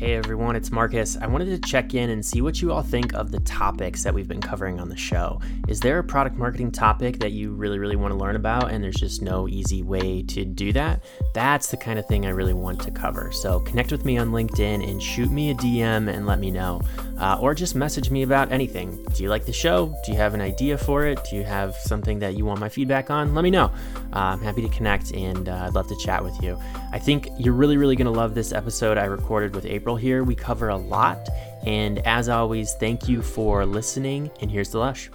Hey everyone, it's Marcus. I wanted to check in and see what you all think of the topics that we've been covering on the show. Is there a product marketing topic that you really, really want to learn about and there's just no easy way to do that? That's the kind of thing I really want to cover. So connect with me on LinkedIn and shoot me a DM and let me know. Uh, or just message me about anything. Do you like the show? Do you have an idea for it? Do you have something that you want my feedback on? Let me know. Uh, I'm happy to connect and uh, I'd love to chat with you. I think you're really, really going to love this episode I recorded with April here. We cover a lot. And as always, thank you for listening. And here's the Lush.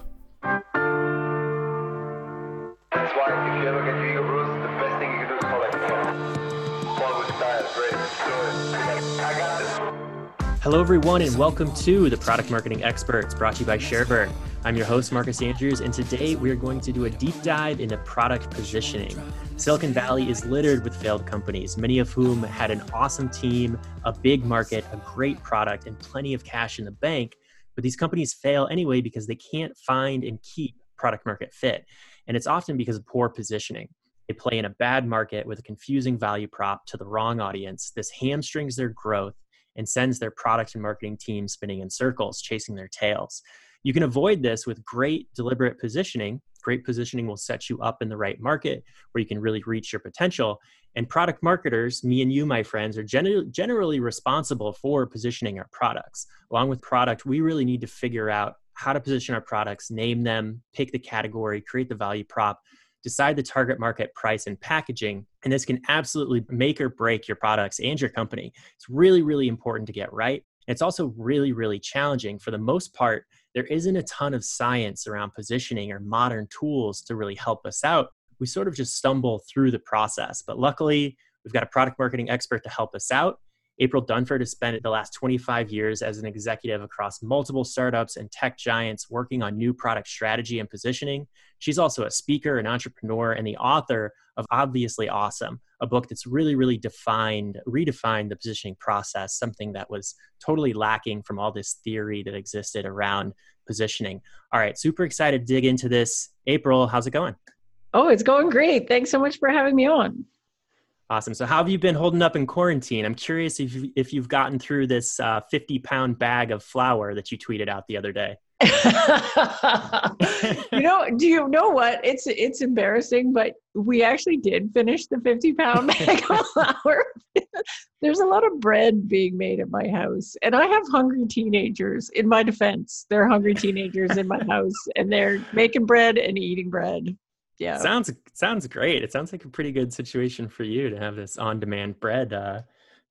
Hello, everyone, and welcome to the Product Marketing Experts brought to you by Sharebird. I'm your host, Marcus Andrews, and today we are going to do a deep dive into product positioning. Silicon Valley is littered with failed companies, many of whom had an awesome team, a big market, a great product, and plenty of cash in the bank. But these companies fail anyway because they can't find and keep product market fit. And it's often because of poor positioning. They play in a bad market with a confusing value prop to the wrong audience. This hamstrings their growth and sends their product and marketing team spinning in circles, chasing their tails. You can avoid this with great deliberate positioning. Great positioning will set you up in the right market where you can really reach your potential. And product marketers, me and you, my friends, are gen- generally responsible for positioning our products. Along with product, we really need to figure out how to position our products, name them, pick the category, create the value prop, decide the target market price and packaging. And this can absolutely make or break your products and your company. It's really, really important to get right. It's also really, really challenging. For the most part, there isn't a ton of science around positioning or modern tools to really help us out. We sort of just stumble through the process. But luckily, we've got a product marketing expert to help us out. April Dunford has spent the last 25 years as an executive across multiple startups and tech giants working on new product strategy and positioning. She's also a speaker, an entrepreneur, and the author of Obviously Awesome, a book that's really, really defined, redefined the positioning process, something that was totally lacking from all this theory that existed around positioning. All right, super excited to dig into this. April, how's it going? Oh, it's going great. Thanks so much for having me on. Awesome. So, how have you been holding up in quarantine? I'm curious if you, if you've gotten through this uh, 50 pound bag of flour that you tweeted out the other day. you know, do you know what? It's it's embarrassing, but we actually did finish the 50 pound bag of flour. There's a lot of bread being made at my house, and I have hungry teenagers. In my defense, they're hungry teenagers in my house, and they're making bread and eating bread yeah. Sounds sounds great. It sounds like a pretty good situation for you to have this on demand bread uh,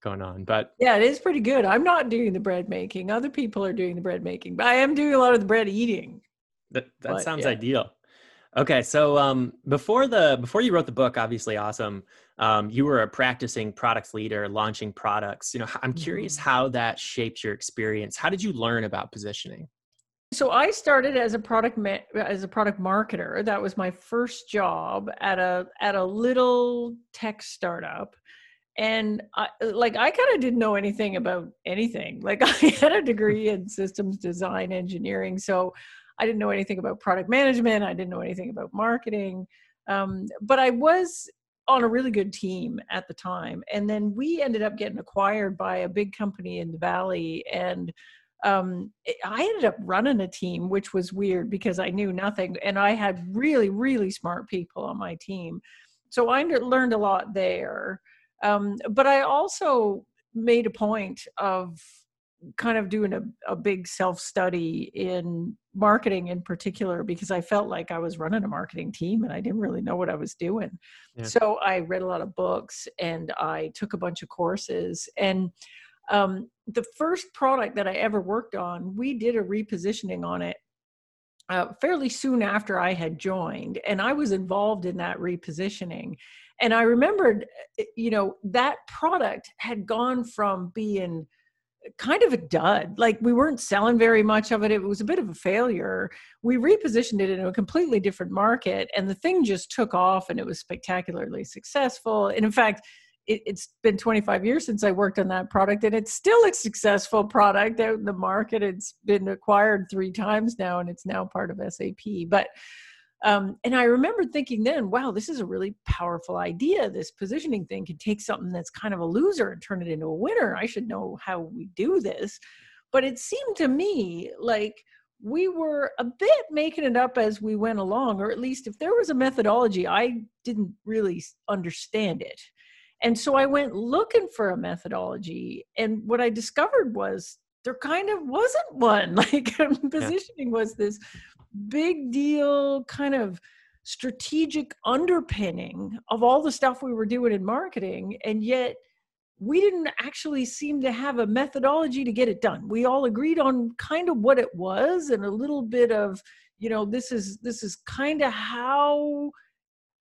going on but yeah it is pretty good. I'm not doing the bread making. Other people are doing the bread making but i am doing a lot of the bread eating. That that but, sounds yeah. ideal. Okay so um, before the before you wrote the book obviously awesome um, you were a practicing products leader launching products. You know i'm curious mm-hmm. how that shaped your experience. How did you learn about positioning so I started as a product ma- as a product marketer. That was my first job at a at a little tech startup. And I, like I kind of didn't know anything about anything. Like I had a degree in systems design engineering, so I didn't know anything about product management. I didn't know anything about marketing. Um, but I was on a really good team at the time. And then we ended up getting acquired by a big company in the valley and um, I ended up running a team, which was weird because I knew nothing, and I had really, really smart people on my team. So I learned a lot there. Um, but I also made a point of kind of doing a, a big self study in marketing in particular because I felt like I was running a marketing team and I didn't really know what I was doing. Yeah. So I read a lot of books and I took a bunch of courses and um, the first product that I ever worked on, we did a repositioning on it uh, fairly soon after I had joined, and I was involved in that repositioning. And I remembered, eh, you know, that product had gone from being kind of a dud. Like we weren't selling very much of it. It was a bit of a failure. We repositioned it in a completely different market, and the thing just took off, and it was spectacularly successful. And in fact, it, has been 25 years since I worked on that product, and it's still a successful product out in the market. It's been acquired three times now, and it's now part of SAP. But Um, and I remember thinking then, wow, this is a really powerful idea. This positioning thing can take something that's kind of a loser and turn it into a winner. I should know how we do this. But it seemed to me like we were a bit making it up as we went along, or at least if there was a methodology, I didn't really understand it. And so I went looking for a methodology. And what I discovered was there kind of wasn't one. Like positioning yeah. was this big deal kind of strategic underpinning of all the stuff we were doing in marketing. And yet, we didn't actually seem to have a methodology to get it done. We all agreed on kind of what it was and a little bit of, you know, this is this is kind of how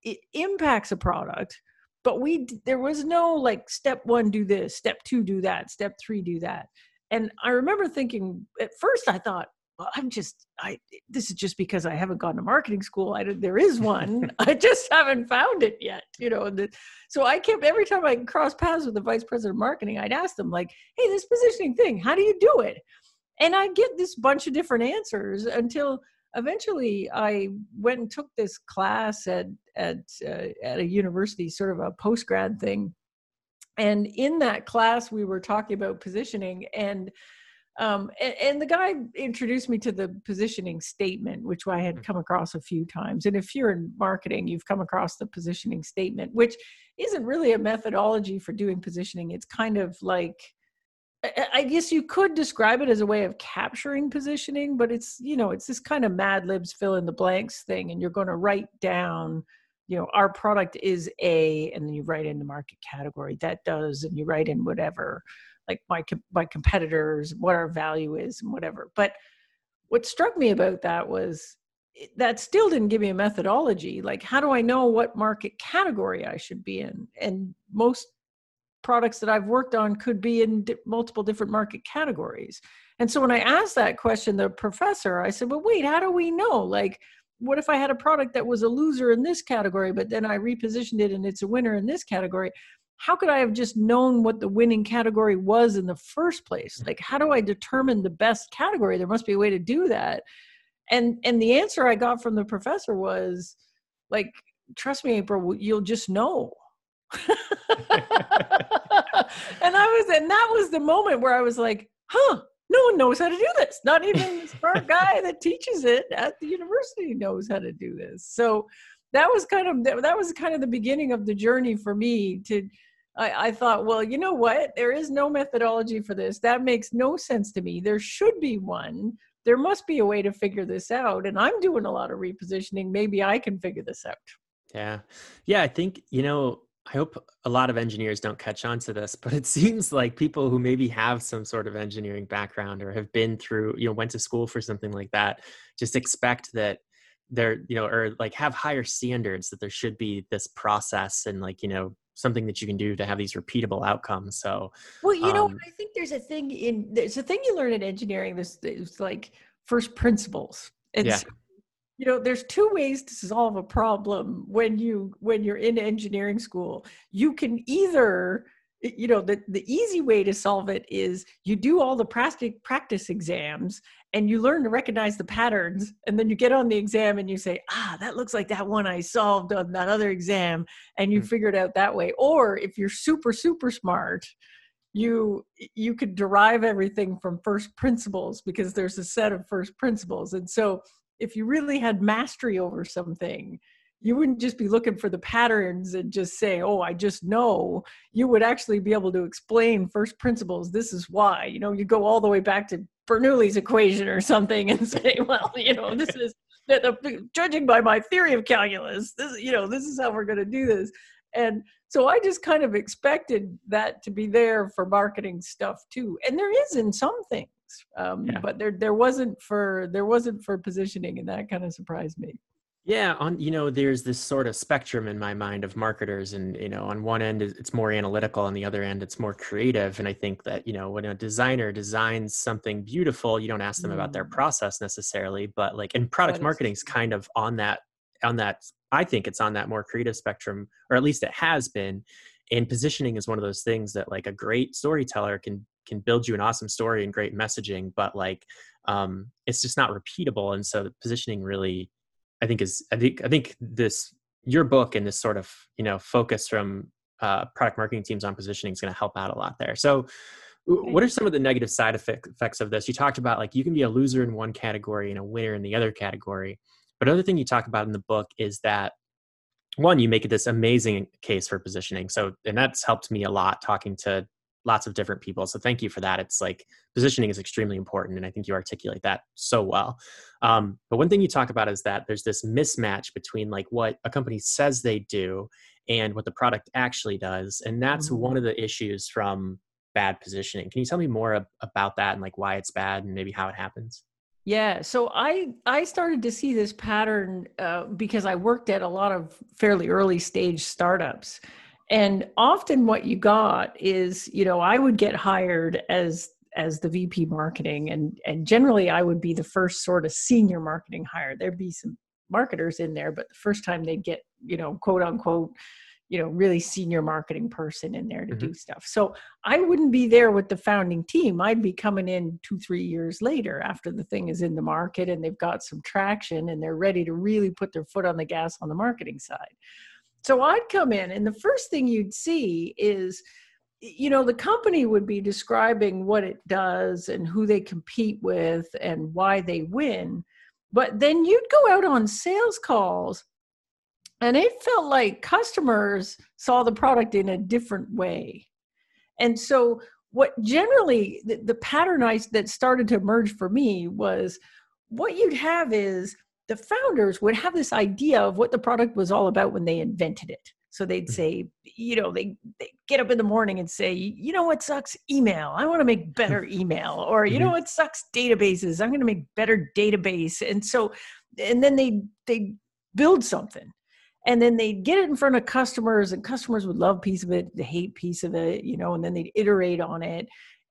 it impacts a product. But we there was no like step 1 do this, step 2 do that, step 3 do that. And I remember thinking at first I thought well, I'm just, I, this is just because I haven't gone to marketing school. I, there is one. I just haven't found it yet, you know. The, so I kept, every time I cross paths with the vice president of marketing, I'd ask them like, hey, this positioning thing, how do you do it? And I get this bunch of different answers until eventually I went and took this class at, at, uh, at a university, sort of a post grad thing. And in that class, we were talking about positioning and um, and, and, the guy introduced me to the positioning statement which i had mm. come across a few times and if you're in marketing you've come across the positioning statement which isn't really a methodology for doing positioning it's kind of like i guess you could describe it as a way of capturing positioning but it's you know it's this kind of mad libs fill in the blanks thing and you're going to write down you know our product is a and then you write in the market category that does and you write in whatever like my my competitors, what our value is, and whatever. But what struck me about that was that still didn't give me a methodology. Like, how do I know what market category I should be in? And most products that I've worked on could be in multiple different market categories. And so when I asked that question, the professor, I said, well, wait, how do we know? Like, what if I had a product that was a loser in this category, but then I repositioned it and it's a winner in this category? how could I have just known what the winning category was in the first place? Like, how do I determine the best category? There must be a way to do that. And and the answer I got from the professor was like, trust me, April, you'll just know. and I was, and that was the moment where I was like, huh, no one knows how to do this. Not even the smart guy that teaches it at the university knows how to do this. So that was kind of that was kind of the beginning of the journey for me to I, I, thought, well, you know what? There is no methodology for this. That makes no sense to me. There should be one. There must be a way to figure this out. And I'm doing a lot of repositioning. Maybe I can figure this out. Yeah. Yeah. I think, you know, I hope a lot of engineers don't catch on to this, but it seems like people who maybe have some sort of engineering background or have been through, you know, went to school for something like that, just expect that there you know or like have higher standards that there should be this process and like you know something that you can do to have these repeatable outcomes so well you um, know i think there's a thing in there's a thing you learn in engineering this is like first principles and yeah. You know there's two ways to solve a problem when you when you're in engineering school. You can either you know the, the easy way to solve it is you do all the practice practice exams and you learn to recognize the patterns and then you get on the exam and you say ah that looks like that one i solved on that other exam and you mm-hmm. figure it out that way. Or if you're super super smart you you could derive everything from first principles because there's a set of first principles. And so if you really had mastery over something you wouldn't just be looking for the patterns and just say, oh, I just know. You would actually be able to explain first principles. This is why. You know, you go all the way back to Bernoulli's equation or something and say, well, you know, this is judging by my theory of calculus, this, you know, this is how we're going to do this. And so I just kind of expected that to be there for marketing stuff too. And there is in some things, um, yeah. but there there wasn't for there wasn't for positioning, and that kind of surprised me. Yeah, on you know, there's this sort of spectrum in my mind of marketers, and you know, on one end it's more analytical, on the other end it's more creative. And I think that you know, when a designer designs something beautiful, you don't ask them mm. about their mm. process necessarily, but like, and product marketing is kind of on that, on that. I think it's on that more creative spectrum, or at least it has been. And positioning is one of those things that like a great storyteller can can build you an awesome story and great messaging, but like, um, it's just not repeatable, and so the positioning really I think is I think I think this your book and this sort of you know focus from uh, product marketing teams on positioning is going to help out a lot there. So, what are some of the negative side effects of this? You talked about like you can be a loser in one category and a winner in the other category. But another thing you talk about in the book is that one, you make this amazing case for positioning. So, and that's helped me a lot talking to lots of different people. So thank you for that. It's like positioning is extremely important, and I think you articulate that so well. Um, but one thing you talk about is that there's this mismatch between like what a company says they do and what the product actually does, and that's mm-hmm. one of the issues from bad positioning. Can you tell me more about that and like why it's bad and maybe how it happens? Yeah, so I I started to see this pattern uh, because I worked at a lot of fairly early stage startups, and often what you got is you know I would get hired as as the VP marketing, and and generally I would be the first sort of senior marketing hire. There'd be some marketers in there, but the first time they'd get you know quote unquote you know really senior marketing person in there to mm-hmm. do stuff so i wouldn't be there with the founding team i'd be coming in two three years later after the thing is in the market and they've got some traction and they're ready to really put their foot on the gas on the marketing side so i'd come in and the first thing you'd see is you know the company would be describing what it does and who they compete with and why they win. But then you'd go out on sales calls and it felt like customers saw the product in a different way. And so what generally the, the pattern I, that started to emerge for me was what you'd have is the founders would have this idea of what the product was all about when they invented it. So they'd mm-hmm. say you know they, they get up in the morning and say you know what sucks? Email. I want to make better email or you know mm-hmm. what sucks? Databases. I'm going to make better database. And so and then they they build something. And then they'd get it in front of customers and customers would love piece of it they hate piece of it you know and then they'd iterate on it.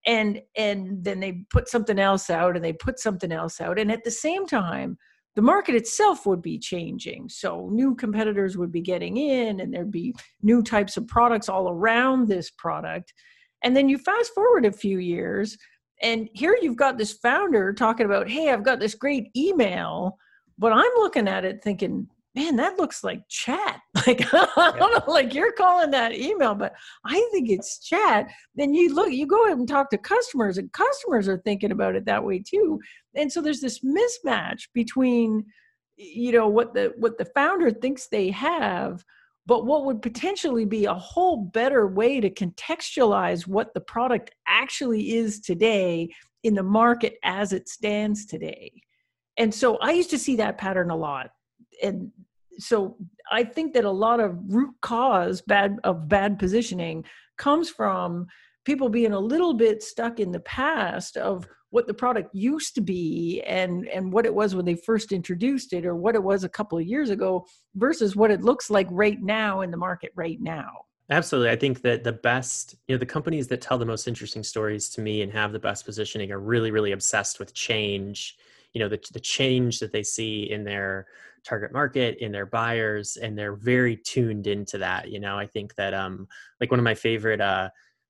And and then they put something else out and they put something else out. And at the same time the market itself would be changing. So new competitors would be getting in and there'd be new types of products all around this product. And then you fast forward a few years and here you've got this founder talking about hey i've got this great email but i'm looking at it thinking man, that looks like chat. Like, I don't know, like you're calling that email, but I think it's chat. Then you look, you go ahead and talk to customers, and customers are thinking about it that way too. And so there's this mismatch between, you know, what the what the founder thinks they have, but what would potentially be a whole better way to contextualize what the product actually is today in the market as it stands today. And so I used to see that pattern a lot and so I think that a lot of root cause bad of bad positioning comes from people being a little bit stuck in the past of what the product used to be and and what it was when they first introduced it or what it was a couple of years ago versus what it looks like right now in the market right now. Absolutely. I think that the best you know the companies that tell the most interesting stories to me and have the best positioning are really really obsessed with change you know the, the change that they see in their target market in their buyers and they're very tuned into that you know i think that um like one of my favorite uh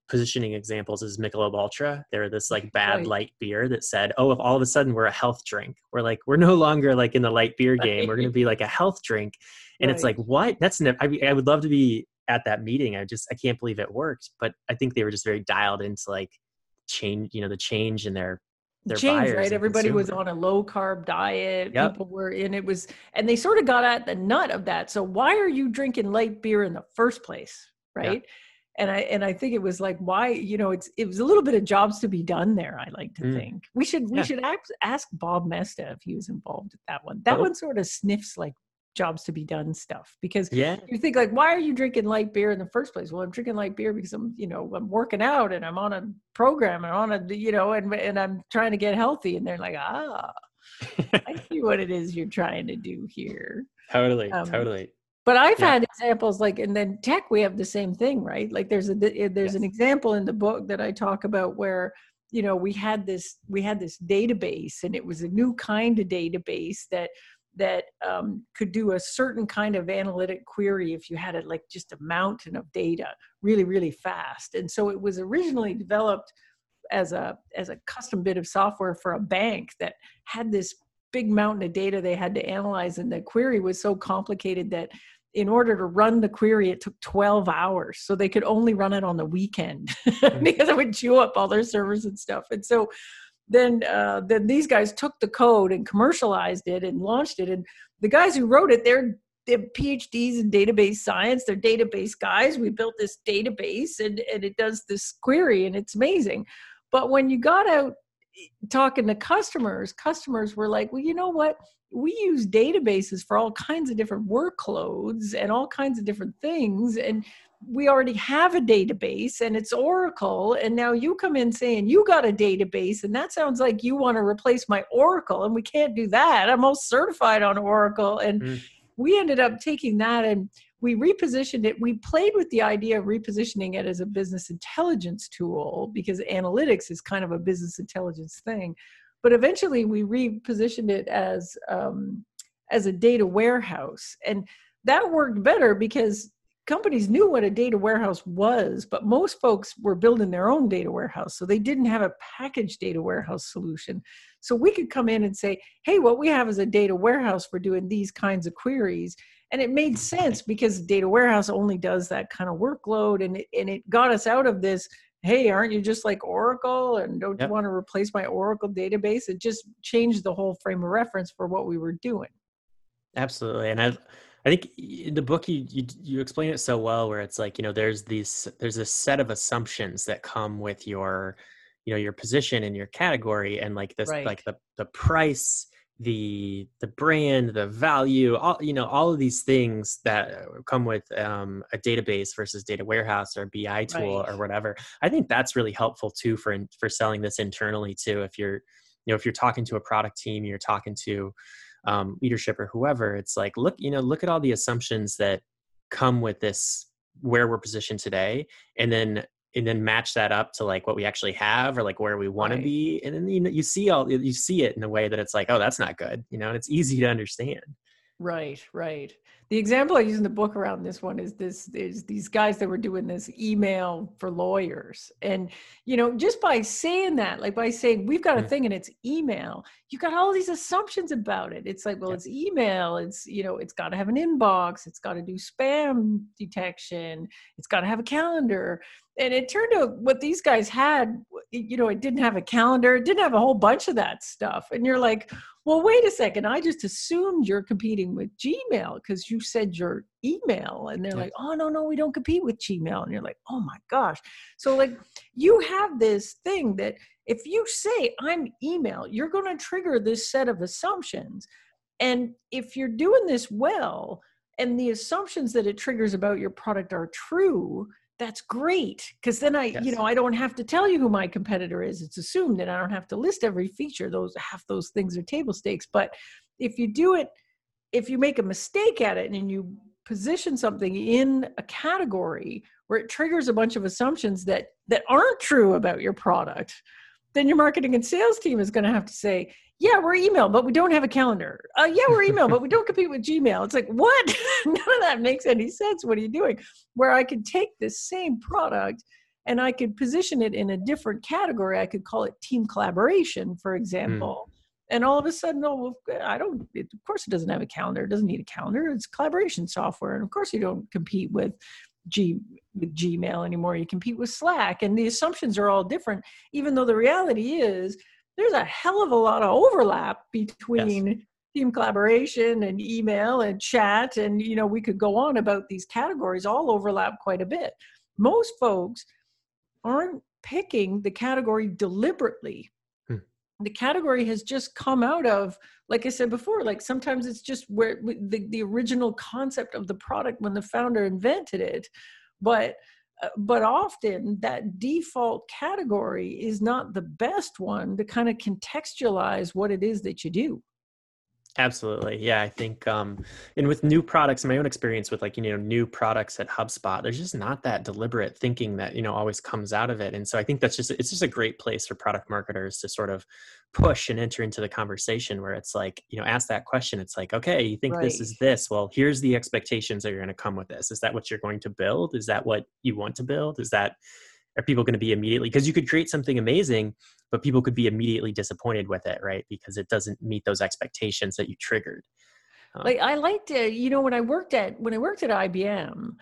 positioning examples is Michelob Ultra. They're this like bad right. light beer that said, "Oh, if all of a sudden we're a health drink, we're like we're no longer like in the light beer game. Right. We're going to be like a health drink." And right. it's like, what? That's ne- I, I would love to be at that meeting. I just I can't believe it worked. But I think they were just very dialed into like change, you know, the change in their their change, right? Everybody was on a low carb diet. Yep. People were in it was and they sort of got at the nut of that. So why are you drinking light beer in the first place? Right. And I and I think it was like why, you know, it's it was a little bit of jobs to be done there, I like to mm. think. We should we yeah. should ask, ask Bob Moesta if he was involved with that one. That oh. one sort of sniffs like jobs to be done stuff because yeah. you think like why are you drinking light beer in the first place? Well i'm drinking light beer because i'm you know i'm working out and i'm on a program and on a you know and, and i'm trying to get healthy and they're like ah i see what it is you're trying to do here. Totally um, totally. but i've yeah. had examples like and then tech we have the same thing right? Like there's a there's yes. an example in the book that i talk about where you know we had this we had this database and it was a new kind of database that that um, could do a certain kind of analytic query if you had it like just a mountain of data really really fast. And so it was originally developed as a as a custom bit of software for a bank that had this big mountain of data they had to analyze and the query was so complicated that in order to run the query it took 12 hours. So they could only run it on the weekend mm. because it would chew up all their servers and stuff. And so then uh, then these guys took the code and commercialized it and launched it and the guys who wrote it they're they have PhDs in database science. They're database guys. We built this database and, and it does this query and it's amazing. But when you got out eh, talking to customers, customers were like, well, you know what? We use databases for all kinds of different workloads and all kinds of different things. And we already have a database and it's Oracle. And now you come in saying you got a database, and that sounds like you want to replace my Oracle. And we can't do that. I'm all certified on Oracle. And mm we ended up taking that and we repositioned it. We played with the idea of repositioning it as a business intelligence tool because analytics is kind of a business intelligence thing. But eventually, we repositioned it as um, as a data warehouse, and that worked better because companies knew what a data warehouse was, but most folks were building their own data warehouse. So they didn't have a packaged data warehouse solution. So we could come in and say, hey, what we have is a data warehouse for doing these kinds of queries. And it made sense because data warehouse only does that kind of workload. And it, and it got us out of this, hey, aren't you just like Oracle? And don't yep. you want to replace my Oracle database? It just changed the whole frame of reference for what we were doing. Absolutely. And I I think in the book you, you you explain it so well where it's like, you know, there's these there's a set of assumptions that come with your you know your position in your category and like this right. like the the price the the brand the value all you know all of these things that come with um, a database versus data warehouse or bi tool right. or whatever i think that's really helpful too for for selling this internally too if you're you know if you're talking to a product team you're talking to um, leadership or whoever it's like look you know look at all the assumptions that come with this where we're positioned today and then and then match that up to like what we actually have or like where we want right. to be and then you know you see all you see it in a way that it's like oh that's not good you know and it's easy to understand right right the example I use in the book around this one is this is these guys that were doing this email for lawyers. And, you know, just by saying that, like by saying we've got a mm. thing and it's email, you got all these assumptions about it. It's like, well, yeah. it's email, it's, you know, it's got to have an inbox, it's got to do spam detection, it's got to have a calendar. And it turned out what these guys had, you know, it didn't have a calendar, it didn't have a whole bunch of that stuff. And you're like, well, wait a second. I just assumed you're competing with Gmail because you said your email. And they're like, oh, no, no, we don't compete with Gmail. And you're like, oh my gosh. So, like, you have this thing that if you say I'm email, you're going to trigger this set of assumptions. And if you're doing this well, and the assumptions that it triggers about your product are true, that's great because then i yes. you know i don't have to tell you who my competitor is it's assumed and i don't have to list every feature those half those things are table stakes but if you do it if you make a mistake at it and you position something in a category where it triggers a bunch of assumptions that that aren't true about your product then your marketing and sales team is going to have to say yeah, we're email, but we don't have a calendar. Uh, yeah, we're email, but we don't compete with Gmail. It's like, what? None of that makes any sense. What are you doing? Where I could take this same product and I could position it in a different category. I could call it team collaboration, for hmm. example. Mm. And all of a sudden, oh, I don't, it, of course, it doesn't have a calendar. It doesn't need a calendar. It's collaboration software. And of course, you don't compete with G, with Gmail anymore. You compete with Slack. And the assumptions are all different, even though the reality is there's a hell of a lot of overlap between yes. team collaboration and email and chat and you know we could go on about these categories all overlap quite a bit most folks aren't picking the category deliberately hmm. the category has just come out of like i said before like sometimes it's just where the, the original concept of the product when the founder invented it but Uh, but often that default category is not the best one to kind of contextualize what it is that you do Absolutely. Yeah. I think, um, and with new products, my own experience with like, you know, new products at HubSpot, there's just not that deliberate thinking that, you know, always comes out of it. And so I think that's just, it's just a great place for product marketers to sort of push and enter into the conversation where it's like, you know, ask that question. It's like, okay, you think right. this is this? Well, here's the expectations that you're going to come with this. Is that what you're going to build? Is that what you want to build? Is that, are people going to be immediately? Because you could create something amazing but people could be immediately disappointed with it right? Because it doesn't meet those expectations that you triggered. Um, like i liked it you know when i worked at when i worked at ibm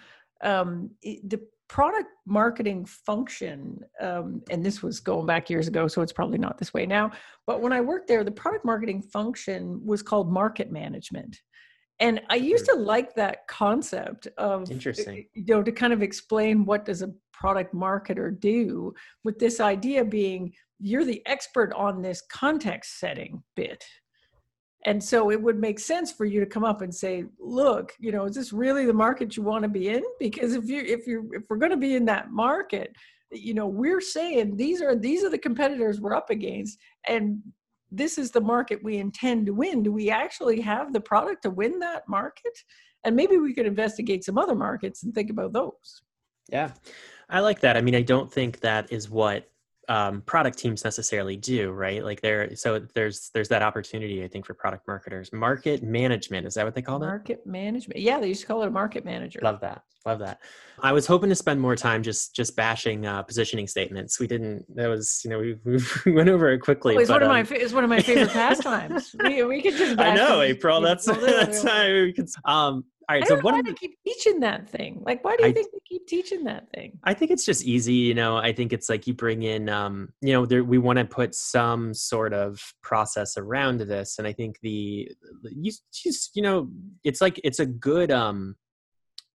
um, it, the product marketing function um, and this was going back years ago so it's probably not this way now but when i worked there the product marketing function was called market management. And i used to like that concept of interesting. you know to kind of explain what does a product marketer do with this idea being you're the expert on this context setting bit. And so it would make sense for you to come up and say look you know is this really the market you want to be in? Because if you if you if we're going to be in that market you know we're saying these are these are the competitors we're up against and this is the market we intend to win. Do we actually have the product to win that market? And maybe we could investigate some other markets and think about those. Yeah i like that i mean i don't think that is what um, product teams necessarily do, right? Like there, so there's there's that opportunity, I think, for product marketers. Market management is that what they call that? Market management, yeah, they used to call it a market manager. Love that, love that. I was hoping to spend more time just just bashing uh, positioning statements. We didn't. That was you know we, we went over it quickly. Oh, it's but, one um, of my it's one of my favorite pastimes. we we could just. I know, April. That's that's how we could. Um, all right. I so what why they keep teaching that thing? Like, why do you I, think they keep teaching that thing? I think it's just easy. You know, I think it's like you bring in, um, you know, there, we want to put some sort of process around this, and I think the you just you know, it's like it's a good um,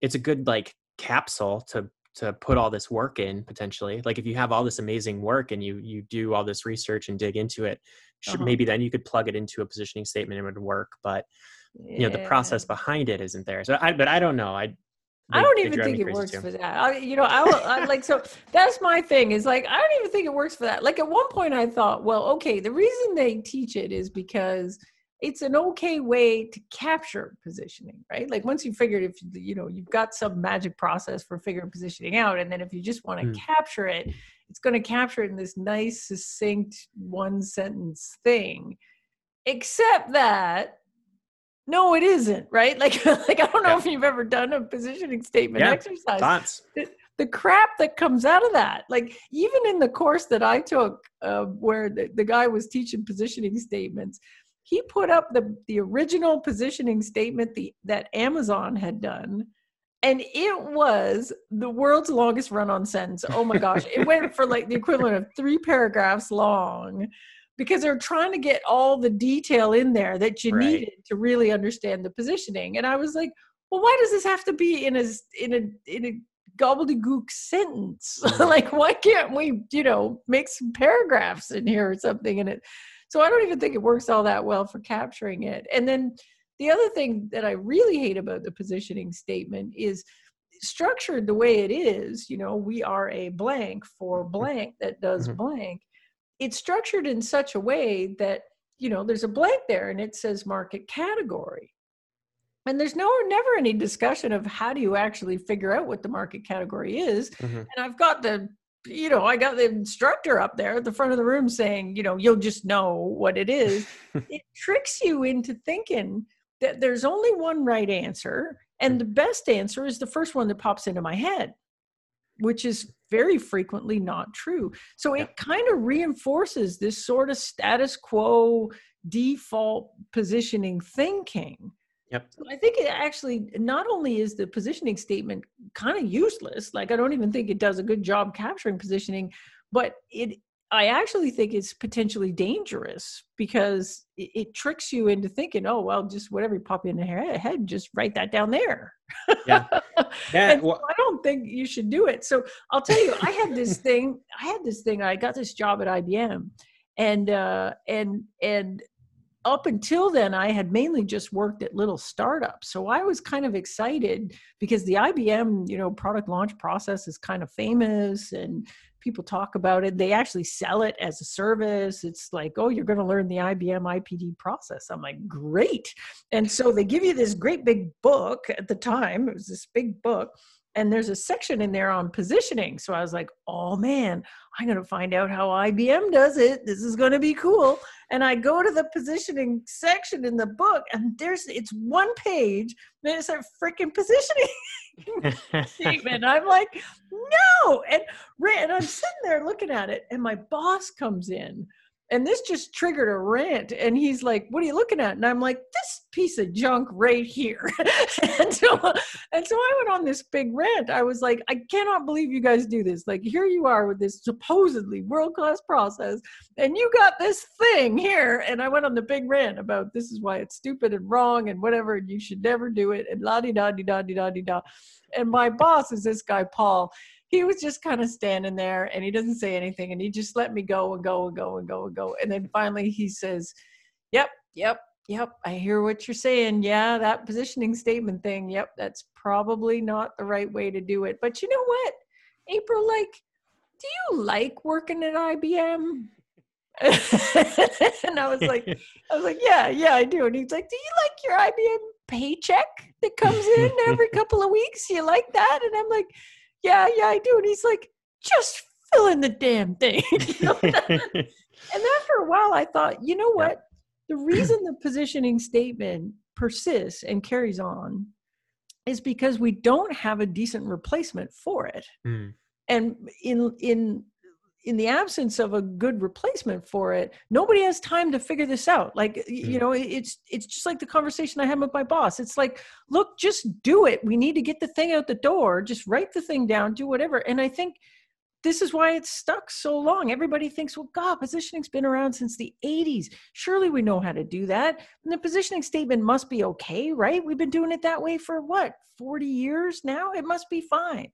it's a good like capsule to to put all this work in potentially like if you have all this amazing work and you you do all this research and dig into it uh-huh. maybe then you could plug it into a positioning statement and it would work but you know the process behind it isn't there so i but i don't know i they, I don't even think it works too. for that. I, you know, I, will, I like so that's my thing is like I don't even think it works for that. Like at one point I thought, well, okay, the reason they teach it is because it's an okay way to capture positioning, right? Like once you figured if you know you've got some magic process for figuring positioning out, and then if you just want to mm. capture it, it's going to capture it in this nice, succinct one sentence thing. Except that no, it isn't, right? Like, like I don't know yeah. if you've ever done a positioning statement yeah, exercise. Thoughts. The, the, crap that comes out of that, like even in the course that I took, uh, where the, the guy was teaching positioning statements, he put up the the original positioning statement the, that Amazon had done, and it was the world's longest run-on sentence. Oh my gosh, it went for like the equivalent of three paragraphs long because they're trying to get all the detail in there that you right. needed to really understand the positioning. And I was like, well, why does this have to be in a in a in a gobbledygook sentence? like, why can't we, you know, make some paragraphs in here or something in it? So I don't even think it works all that well for capturing it. And then the other thing that I really hate about the positioning statement is structured the way it is. You know, we are a blank for blank that does mm-hmm. blank it's structured in such a way that you know there's a blank there and it says market category and there's no never any discussion of how do you actually figure out what the market category is mm-hmm. and i've got the you know i got the instructor up there at the front of the room saying you know you'll just know what it is it tricks you into thinking that there's only one right answer and mm. the best answer is the first one that pops into my head which is very frequently not true. So yeah. it kind of reinforces this sort of status quo default positioning thinking. Yep. So I think it actually not only is the positioning statement kind of useless, like I don't even think it does a good job capturing positioning, but it I actually think it's potentially dangerous because it, it, tricks you into thinking, oh well, just whatever you pop in the head, just write that down there. Yeah, yeah. well, I don't think you should do it. So I'll tell you, I had this thing. I had this thing. I got this job at IBM, and uh, and and up until then, I had mainly just worked at little startups. So I was kind of excited because the IBM, you know, product launch process is kind of famous and people talk about it. They actually sell it as a service. It's like, oh, you're going to learn the IBM IPD process. I'm like, great. And so they give you this great big book at the time. It was this big book and there's a section in there on positioning. So I was like, oh man, I'm going to find out how IBM does it. This is going to be cool. And I go to the positioning section in the book, and there's it's one page, and it's a freaking positioning statement. I'm like, no. And, and I'm sitting there looking at it, and my boss comes in and this just triggered a rant and he's like what are you looking at? And i'm like this piece of junk right here. And so and so i went on this big rant. I was like i cannot believe you guys do this. Like here you are with this supposedly world class process and you got this thing here. And i went on the big rant about this is why it's stupid and wrong and whatever and you should never do it and la di da di da di da di da and my boss is this guy paul he was just kind of standing there and he doesn't say anything and he just let me go and go and go and go and go. And then finally he says, Yep, yep, yep, I hear what you're saying. Yeah, that positioning statement thing. Yep, that's probably not the right way to do it. But you know what, April, like, do you like working at IBM? and I was like, I was like, yeah, yeah, I do. And he's like, do you like your IBM paycheck that comes in every couple of weeks? You like that? And I'm like, yeah, yeah, I do. And he's like, just fill in the damn thing. and after a while, I thought, you know what? The reason the positioning statement persists and carries on is because we don't have a decent replacement for it. Mm. And in in in the absence of a good replacement for it nobody has time to figure this out. Like mm. you know it's it's just like the conversation i had with my boss. It's like look just do it. We need to get the thing out the door. Just write the thing down do whatever. And i think this is why it's stuck so long. Everybody thinks well god positioning's been around since the 80s surely we know how to do that. And the positioning statement must be okay right? We've been doing it that way for what 40 years now? It must be fine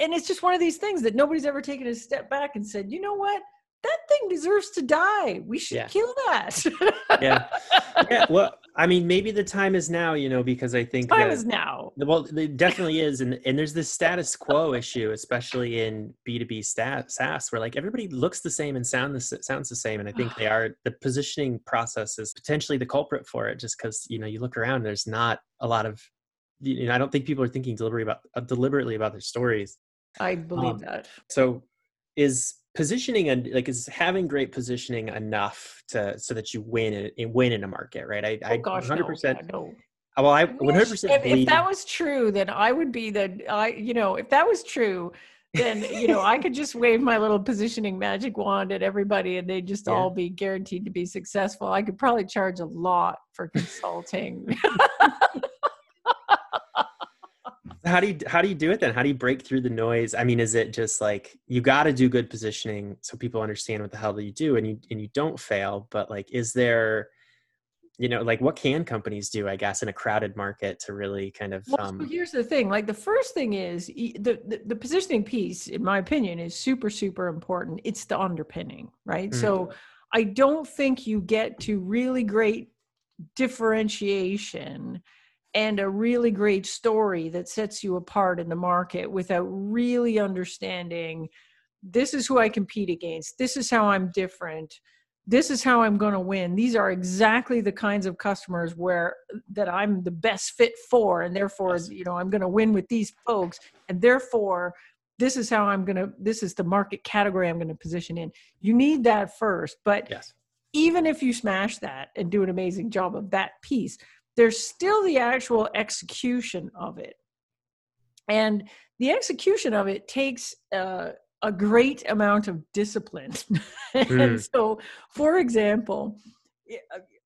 and it's just one of these things that nobody's ever taken a step back and said, you know what? That thing deserves to die. We should yeah. kill that. yeah. Yeah. Well, I mean, maybe the time is now, you know, because I think time that, is now. Well, it definitely is. And and there's this status quo issue, especially in B2B stat, SaaS, where like everybody looks the same and sound the, sounds the same. And I think they are the positioning process is potentially the culprit for it, just because, you know, you look around, there's not a lot of you know, I don't think people are thinking deliberately about uh, deliberately about their stories. I believe um, that. So, is positioning and like is having great positioning enough to so that you win and win in a market, right? I, oh, I gosh, 100% no. Uh, well, I 100% if, if that was true, then I would be the I you know if that was true, then you know I could just wave my little positioning magic wand at everybody and they'd just yeah. all be guaranteed to be successful. I could probably charge a lot for consulting. how do you how do you do it then? How do you break through the noise? I mean is it just like you got to do good positioning so people understand what the hell you do and you and you don't fail but like is there you know like what can companies do i guess in a crowded market to really kind of well, um, so here's the thing like the first thing is the, the, the positioning piece in my opinion is super super important. It's the underpinning right? Mm-hmm. so i don't think you get to really great differentiation and a really great story that sets you apart in the market without really understanding this is who I compete against, this is how I'm different, this is how I'm going to win. These are exactly the kinds of customers where that I'm the best fit for and therefore you know I'm going to win with these folks and therefore this is how I'm going to this is the market category I'm going to position in. You need that first, but yes. even if you smash that and do an amazing job of that piece, there's still the actual execution of it. And the execution of it takes uh, a great amount of discipline. Mm. and so, for example,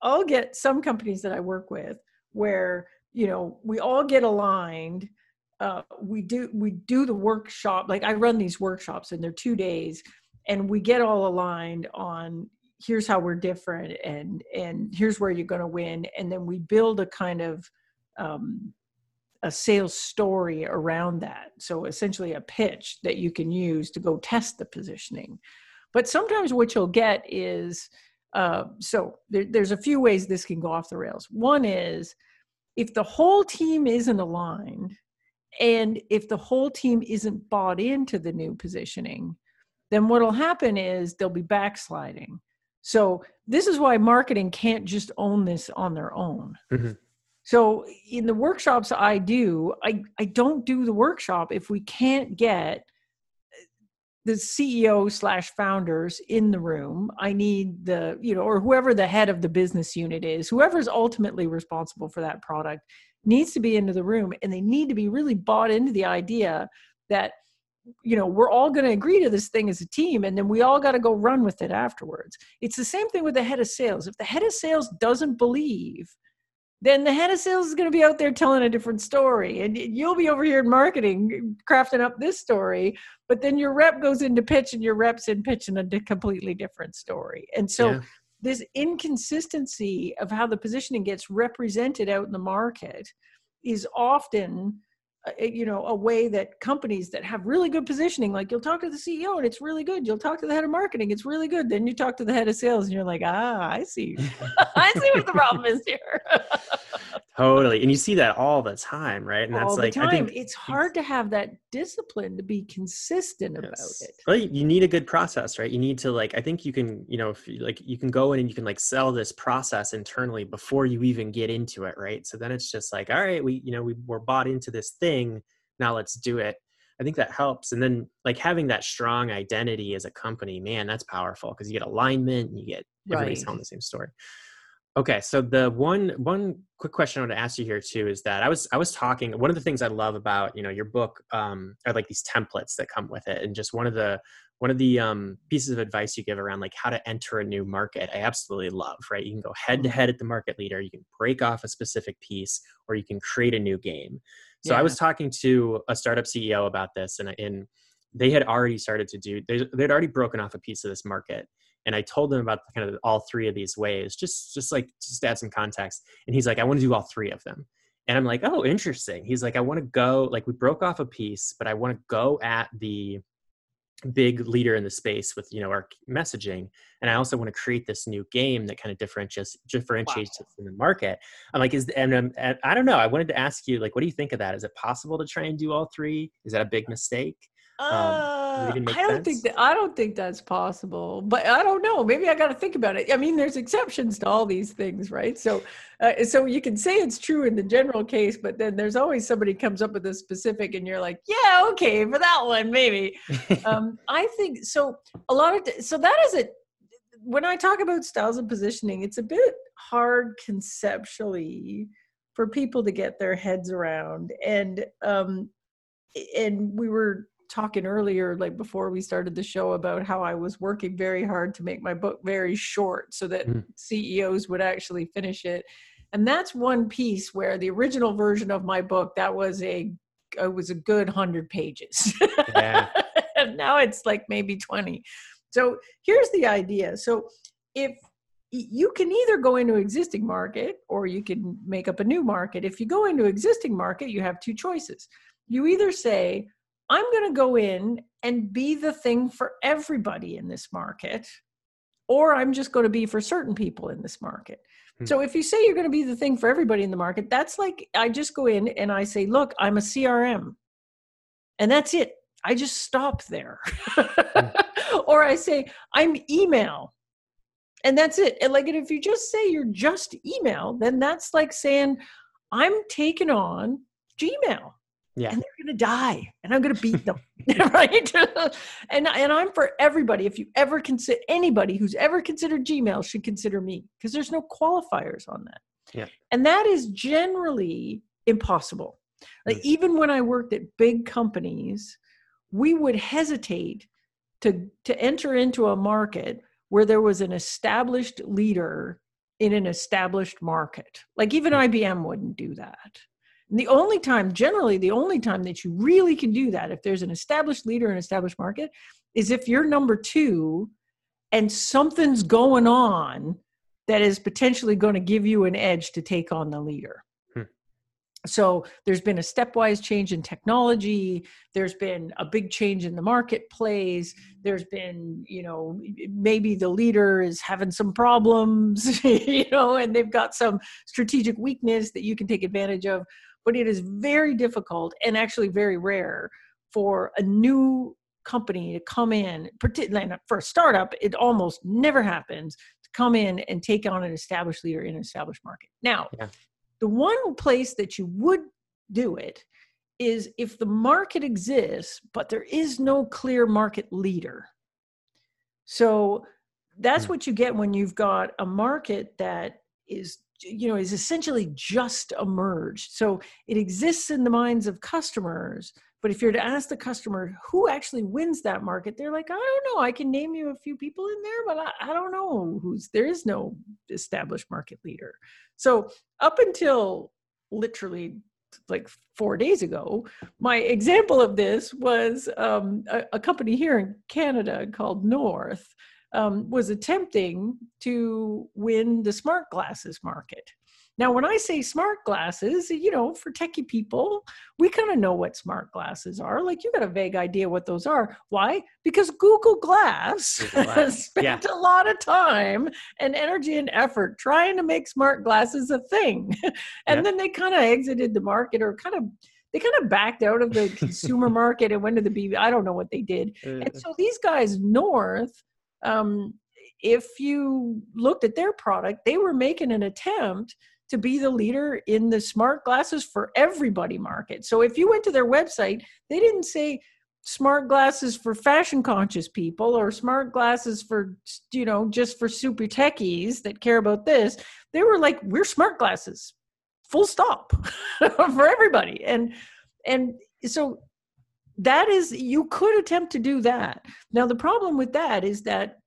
I'll get some companies that I work with where you know we all get aligned. Uh, we do we do the workshop like I run these workshops and they're two days, and we get all aligned on here's how we're different and and here's where you're going to win. And then we build a kind of um, a sales story around that. So essentially a pitch that you can use to go test the positioning. But sometimes what you'll get is uh, so there, there's a few ways this can go off the rails. One is if the whole team isn't aligned and if the whole team isn't bought into the new positioning then what'll happen is they'll be backsliding so this is why marketing can't just own this on their own. Mm-hmm. So in the workshops I do, I, I don't do the workshop if we can't get the CEO slash founders in the room. I need the, you know, or whoever the head of the business unit is, whoever's ultimately responsible for that product needs to be into the room and they need to be really bought into the idea that you know we're all going to agree to this thing as a team and then we all got to go run with it afterwards. It's the same thing with the head of sales. If the head of sales doesn't believe then the head of sales is going to be out there telling a different story and you'll be over here in marketing crafting up this story but then your rep goes into pitch and your reps in pitch in a completely different story. And so yeah. this inconsistency of how the positioning gets represented out in the market is often you know a way that companies that have really good positioning like you'll talk to the ceo and it's really good. You'll talk to the head of marketing it's really good. Then you talk to the head of sales and you're like ah i see. I see what the problem is here totally and you see that all the time right and all that's like time. i think it's hard to have that discipline to be consistent yes. about it well you need a good process right you need to like i think you can you know if you, like you can go in and you can like sell this process internally before you even get into it right so then it's just like all right we you know we, we're bought into this thing now let's do it i think that helps and then like having that strong identity as a company man that's powerful because you get alignment and you get everybody right. telling the same story Okay, so the one one quick question I want to ask you here too is that I was I was talking one of the things I love about you know your book um, are like these templates that come with it, and just one of the one of the um, pieces of advice you give around like how to enter a new market I absolutely love. Right, you can go head to mm-hmm. head at the market leader, you can break off a specific piece, or you can create a new game. So yeah. I was talking to a startup CEO about this, and and they had already started to do they, they'd already broken off a piece of this market and I told him about kind of all three of these ways, just just like just to add some context. And he's like, I want to do all three of them. And I'm like, oh, interesting. He's like, I want to go like we broke off a piece, but I want to go at the big leader in the space with you know our messaging and i also want to create this new game that kind of differentiates differentiates wow. us in the market i'm like is and, um, and i don't know i wanted to ask you like what do you think of that is it possible to try and do all three is that a big mistake um, uh, I don't sense? think that I don't think that's possible, but I don't know. Maybe I got to think about it. I mean, there's exceptions to all these things, right? So, uh, so you can say it's true in the general case, but then there's always somebody comes up with a specific, and you're like, yeah, okay, for that one, maybe. um, I think so. A lot of so that is it. When I talk about styles of positioning, it's a bit hard conceptually for people to get their heads around, and um, and we were talking earlier, like before we started the show, about how I was working very hard to make my book very short so that mm. CEOs would actually finish it. And that's one piece where the original version of my book that was a it was a good hundred pages. Yeah. and now it's like maybe twenty. So here's the idea. So if you can either go into existing market or you can make up a new market. If you go into existing market, you have two choices. You either say, I'm going to go in and be the thing for everybody in this market, or I'm just going to be for certain people in this market. Hmm. So if you say you're going to be the thing for everybody in the market, that's like I just go in and I say, look, I'm a CRM. And that's it. I just stop there. hmm. or I say, I'm email. And that's it. And like, and if you just say you're just email, then that's like saying, I'm taking on Gmail yeah. and they're gonna die and i'm gonna beat them right? And and i'm for everybody if you ever consider anybody who's ever considered gmail should consider me because there's no qualifiers on that. Yeah. And that is generally impossible. Like mm. even when i worked at big companies we would hesitate to to enter into a market where there was an established leader in an established market. Like even ibm wouldn't do that the only time, generally, the only time that you really can do that, if there's an established leader in an established market, is if you're number two and something's going on that is potentially going to give you an edge to take on the leader. Hmm. So there's been a stepwise change in technology. There's been a big change in the marketplace. There's been, you know, maybe the leader is having some problems, you know, and they've got some strategic weakness that you can take advantage of but it is very difficult and actually very rare for a new company to come in, particularly for a startup, it almost never happens to come in and take on an established leader in an established market. Now, yeah. the one place that you would do it is if the market exists, but there is no clear market leader. So that's mm. what you get when you've got a market that is you know is essentially just emerged so it exists in the minds of customers but if you're to ask the customer who actually wins that market they're like i don't know. I can name you a few people in there but i, I don't know who's there is no established market leader. So up until literally like four days ago my example of this was um, a, a company here in canada called north um, was attempting to win the smart glasses market. Now, when I say smart glasses, you know, for techie people, we kind of know what smart glasses are. Like, you got a vague idea what those are. Why? Because Google Glass, Google Glass. spent yeah. a lot of time and energy and effort trying to make smart glasses a thing. and yeah. then they kind of exited the market or kind of they kind of backed out of the consumer market and went to the BB. I don't know what they did. Uh, and so these guys north um, if you looked at their product, they were making an attempt to be the leader in the smart glasses for everybody market. So if you went to their website, they didn't say smart glasses for fashion conscious people or smart glasses for you know just for super techies that care about this. They were like we're smart glasses. Full stop for everybody. And and so that is you could attempt to do that now the problem with that is that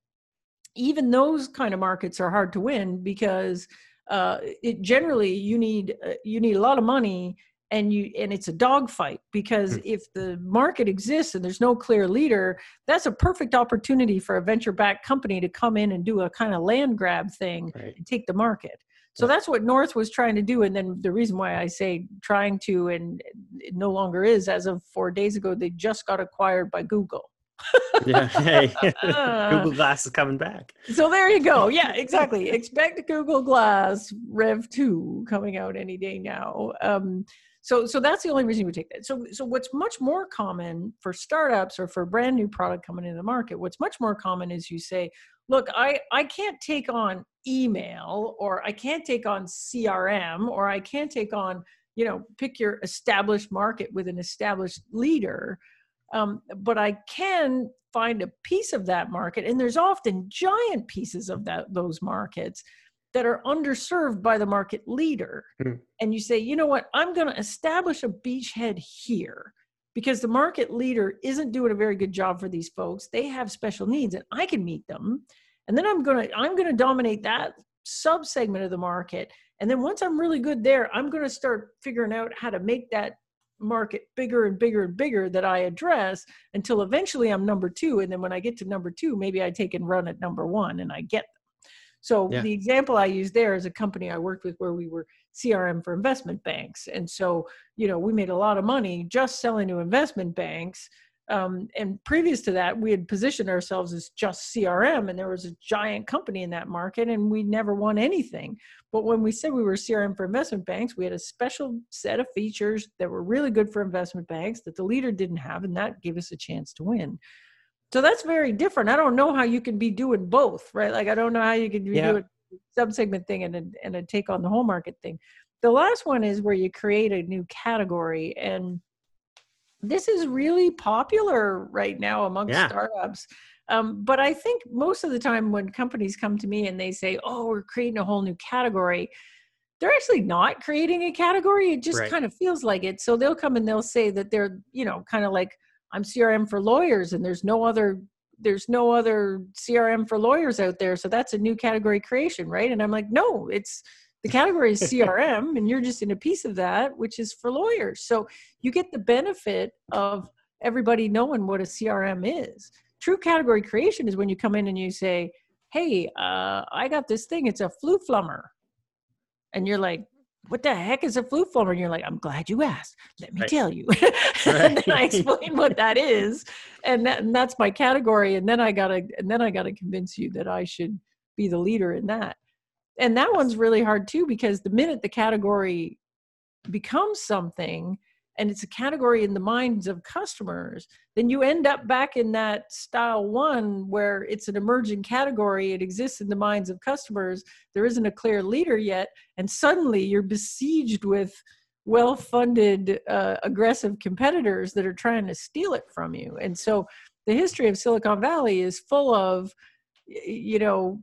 even those kind of markets are hard to win because uh, it generally you need uh, you need a lot of money and you and it's a dogfight because mm. if the market exists and there's no clear leader that's a perfect opportunity for a venture backed company to come in and do a kind of land grab thing right. and take the market so that's what North was trying to do. And then the reason why I say trying to and it no longer is, as of four days ago, they just got acquired by Google. yeah, hey, Google Glass is coming back. So there you go. Yeah, exactly. Expect Google Glass Rev 2 coming out any day now. Um, so, so that's the only reason we take that. So, so what's much more common for startups or for a brand new product coming into the market, what's much more common is you say, look, I, I can't take on email or I can't take on CRM or I can't take on, you know, pick your established market with an established leader. Um, but I can find a piece of that market, and there's often giant pieces of that those markets that are underserved by the market leader. Mm. And you say, you know what, I'm going to establish a beachhead here because the market leader isn't doing a very good job for these folks. They have special needs, and I can meet them and then i'm going to i'm going to dominate that sub segment of the market. And then once i'm really good there i'm going to start figuring out how to make that market bigger and bigger and bigger that i address until eventually i'm number two. And then when i get to number two maybe i take and run at number one and i get them. So yeah. the example i use there is a company i worked with where we were crm for investment banks. And so you know we made a lot of money just selling to investment banks um, and previous to that, we had positioned ourselves as just CRM, and there was a giant company in that market, and we never won anything. But when we said we were CRM for investment banks, we had a special set of features that were really good for investment banks that the leader didn't have, and that gave us a chance to win. So that's very different. I don't know how you can be doing both, right? Like I don't know how you can be yeah. doing subsegment thing and a, and a take on the whole market thing. The last one is where you create a new category and this is really popular right now among yeah. startups. Um, but I think most of the time when companies come to me and they say, "Oh, we're creating a whole new category," they're actually not creating a category. It just right. kind of feels like it. So they'll come and they'll say that they're, you know, kind of like I'm CRM for lawyers, and there's no other there's no other CRM for lawyers out there. So that's a new category creation, right? And I'm like, no, it's the category is CRM, and you're just in a piece of that, which is for lawyers. So you get the benefit of everybody knowing what a CRM is. True category creation is when you come in and you say, Hey, uh, I got this thing, it's a flu flummer. And you're like, what the heck is a flu flummer? And you're like, I'm glad you asked. Let me right. tell you. and then I explain what that is. And, that, and that's my category. And then I gotta and then I gotta convince you that I should be the leader in that and that one's really hard too because the minute the category becomes something and it's a category in the minds of customers then you end up back in that style one where it's an emerging category it exists in the minds of customers there isn't a clear leader yet and suddenly you're besieged with well funded uh, aggressive competitors that are trying to steal it from you. And so the history of silicon valley is full of you know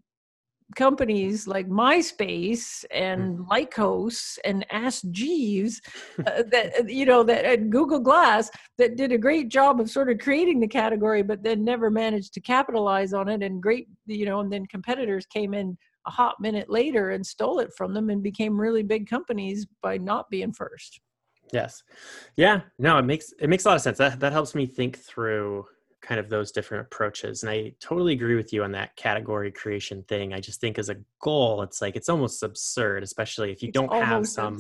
companies like MySpace and Mm. Lycos and Ask Jeeves uh, that uh, you know that and Google Glass that did a great job of sort of creating the category, but then never managed to capitalize on it. And great, you know, and then competitors came in a hot minute later and stole it from them and became really big companies by not being first. Yes. Yeah. No, it makes it makes a lot of sense. That that helps me think through kind of those different approaches. And I totally agree with you on that category creation thing. I just think as a goal, it's like it's almost absurd, especially if you It's don't have some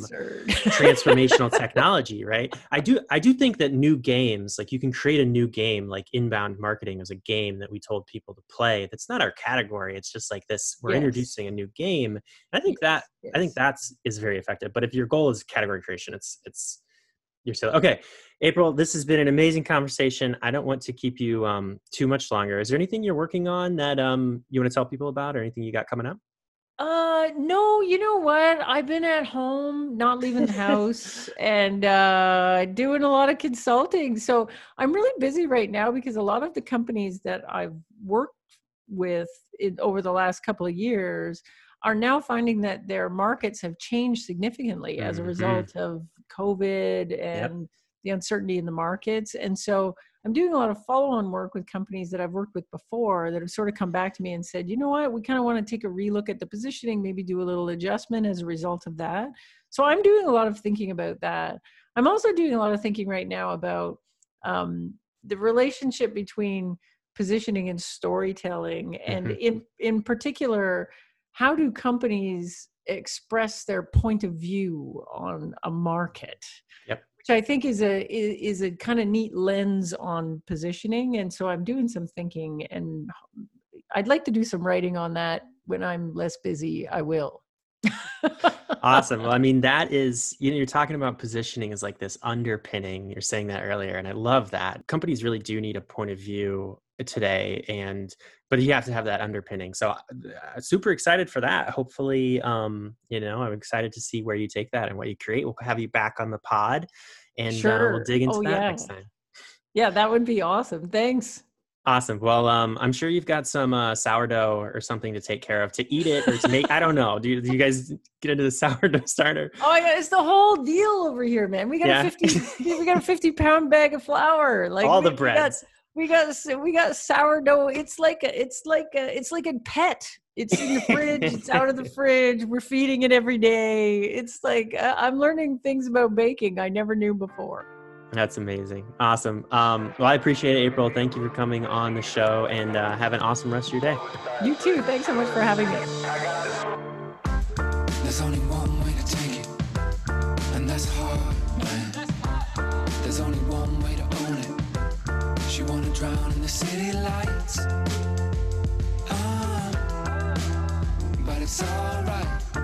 transformational technology, right? I do I do think that new games, like you can create a new game, like inbound marketing is a game that we told people to play. That's not our category. It's just like this, we're Yes. introducing a new game. And I think that I think that's is very effective. But if your goal is category creation, it's it's you're still okay. April, this has been an amazing conversation. I don't want to keep you um, too much longer. Is there anything you're working on that um, you want to tell people about, or anything you got coming up? Uh, no, you know what? I've been at home, not leaving the house, and uh, doing a lot of consulting. So I'm really busy right now because a lot of the companies that I've worked with in, over the last couple of years are now finding that their markets have changed significantly as a Mhm. result of COVID and the uncertainty in the markets. And so I'm doing a lot of follow on work with companies that I've worked with before that have sort of come back to me and said, you know what, we kind of want to take a relook at the positioning, maybe do a little adjustment as a result of that. So I'm doing a lot of thinking about that. I'm also doing a lot of thinking right now about um, the relationship between positioning and storytelling, and Mhm. in in particular, how do companies express their point of view on a market? Yep. Which I think is a is, is a kind of neat lens on positioning, and so I'm doing some thinking, and I'd like to do some writing on that when I'm less busy. I will. awesome. Well, I mean, that is, you know, you're talking about positioning as like this underpinning. You're saying that earlier, and I love that. Companies really do need a point of view today, and but you have to have that underpinning. So, uh, super excited for that. Hopefully, um, you know, I'm excited to see where you take that and what you create. We'll have you back on the pod, and uh, we'll dig into Oh, that yeah. next time. Yeah, that would be awesome. Thanks. Awesome. Well, um, I'm sure you've got some uh, sourdough or something to take care of to eat it or to make. I don't know. Do you, do you guys get into the sourdough starter? Oh yeah, it's the whole deal over here, man. We got Yeah. a fifty, we got a fifty pound bag of flour. Like All we, the breads. We got, we got sourdough. It's like a, it's like a, it's like a pet. It's in the fridge. it's out of the fridge. We're feeding it every day. It's like uh, I'm learning things about baking I never knew before. That's amazing. Awesome. Um, well, I appreciate it, April. Thank you for coming on the show and uh, have an awesome rest of your day. You too. Thanks so much for having me. There's only one way to take it, and that's hard, man. There's only one way to own it. She wanna drown in the city lights. Ah, but it's alright.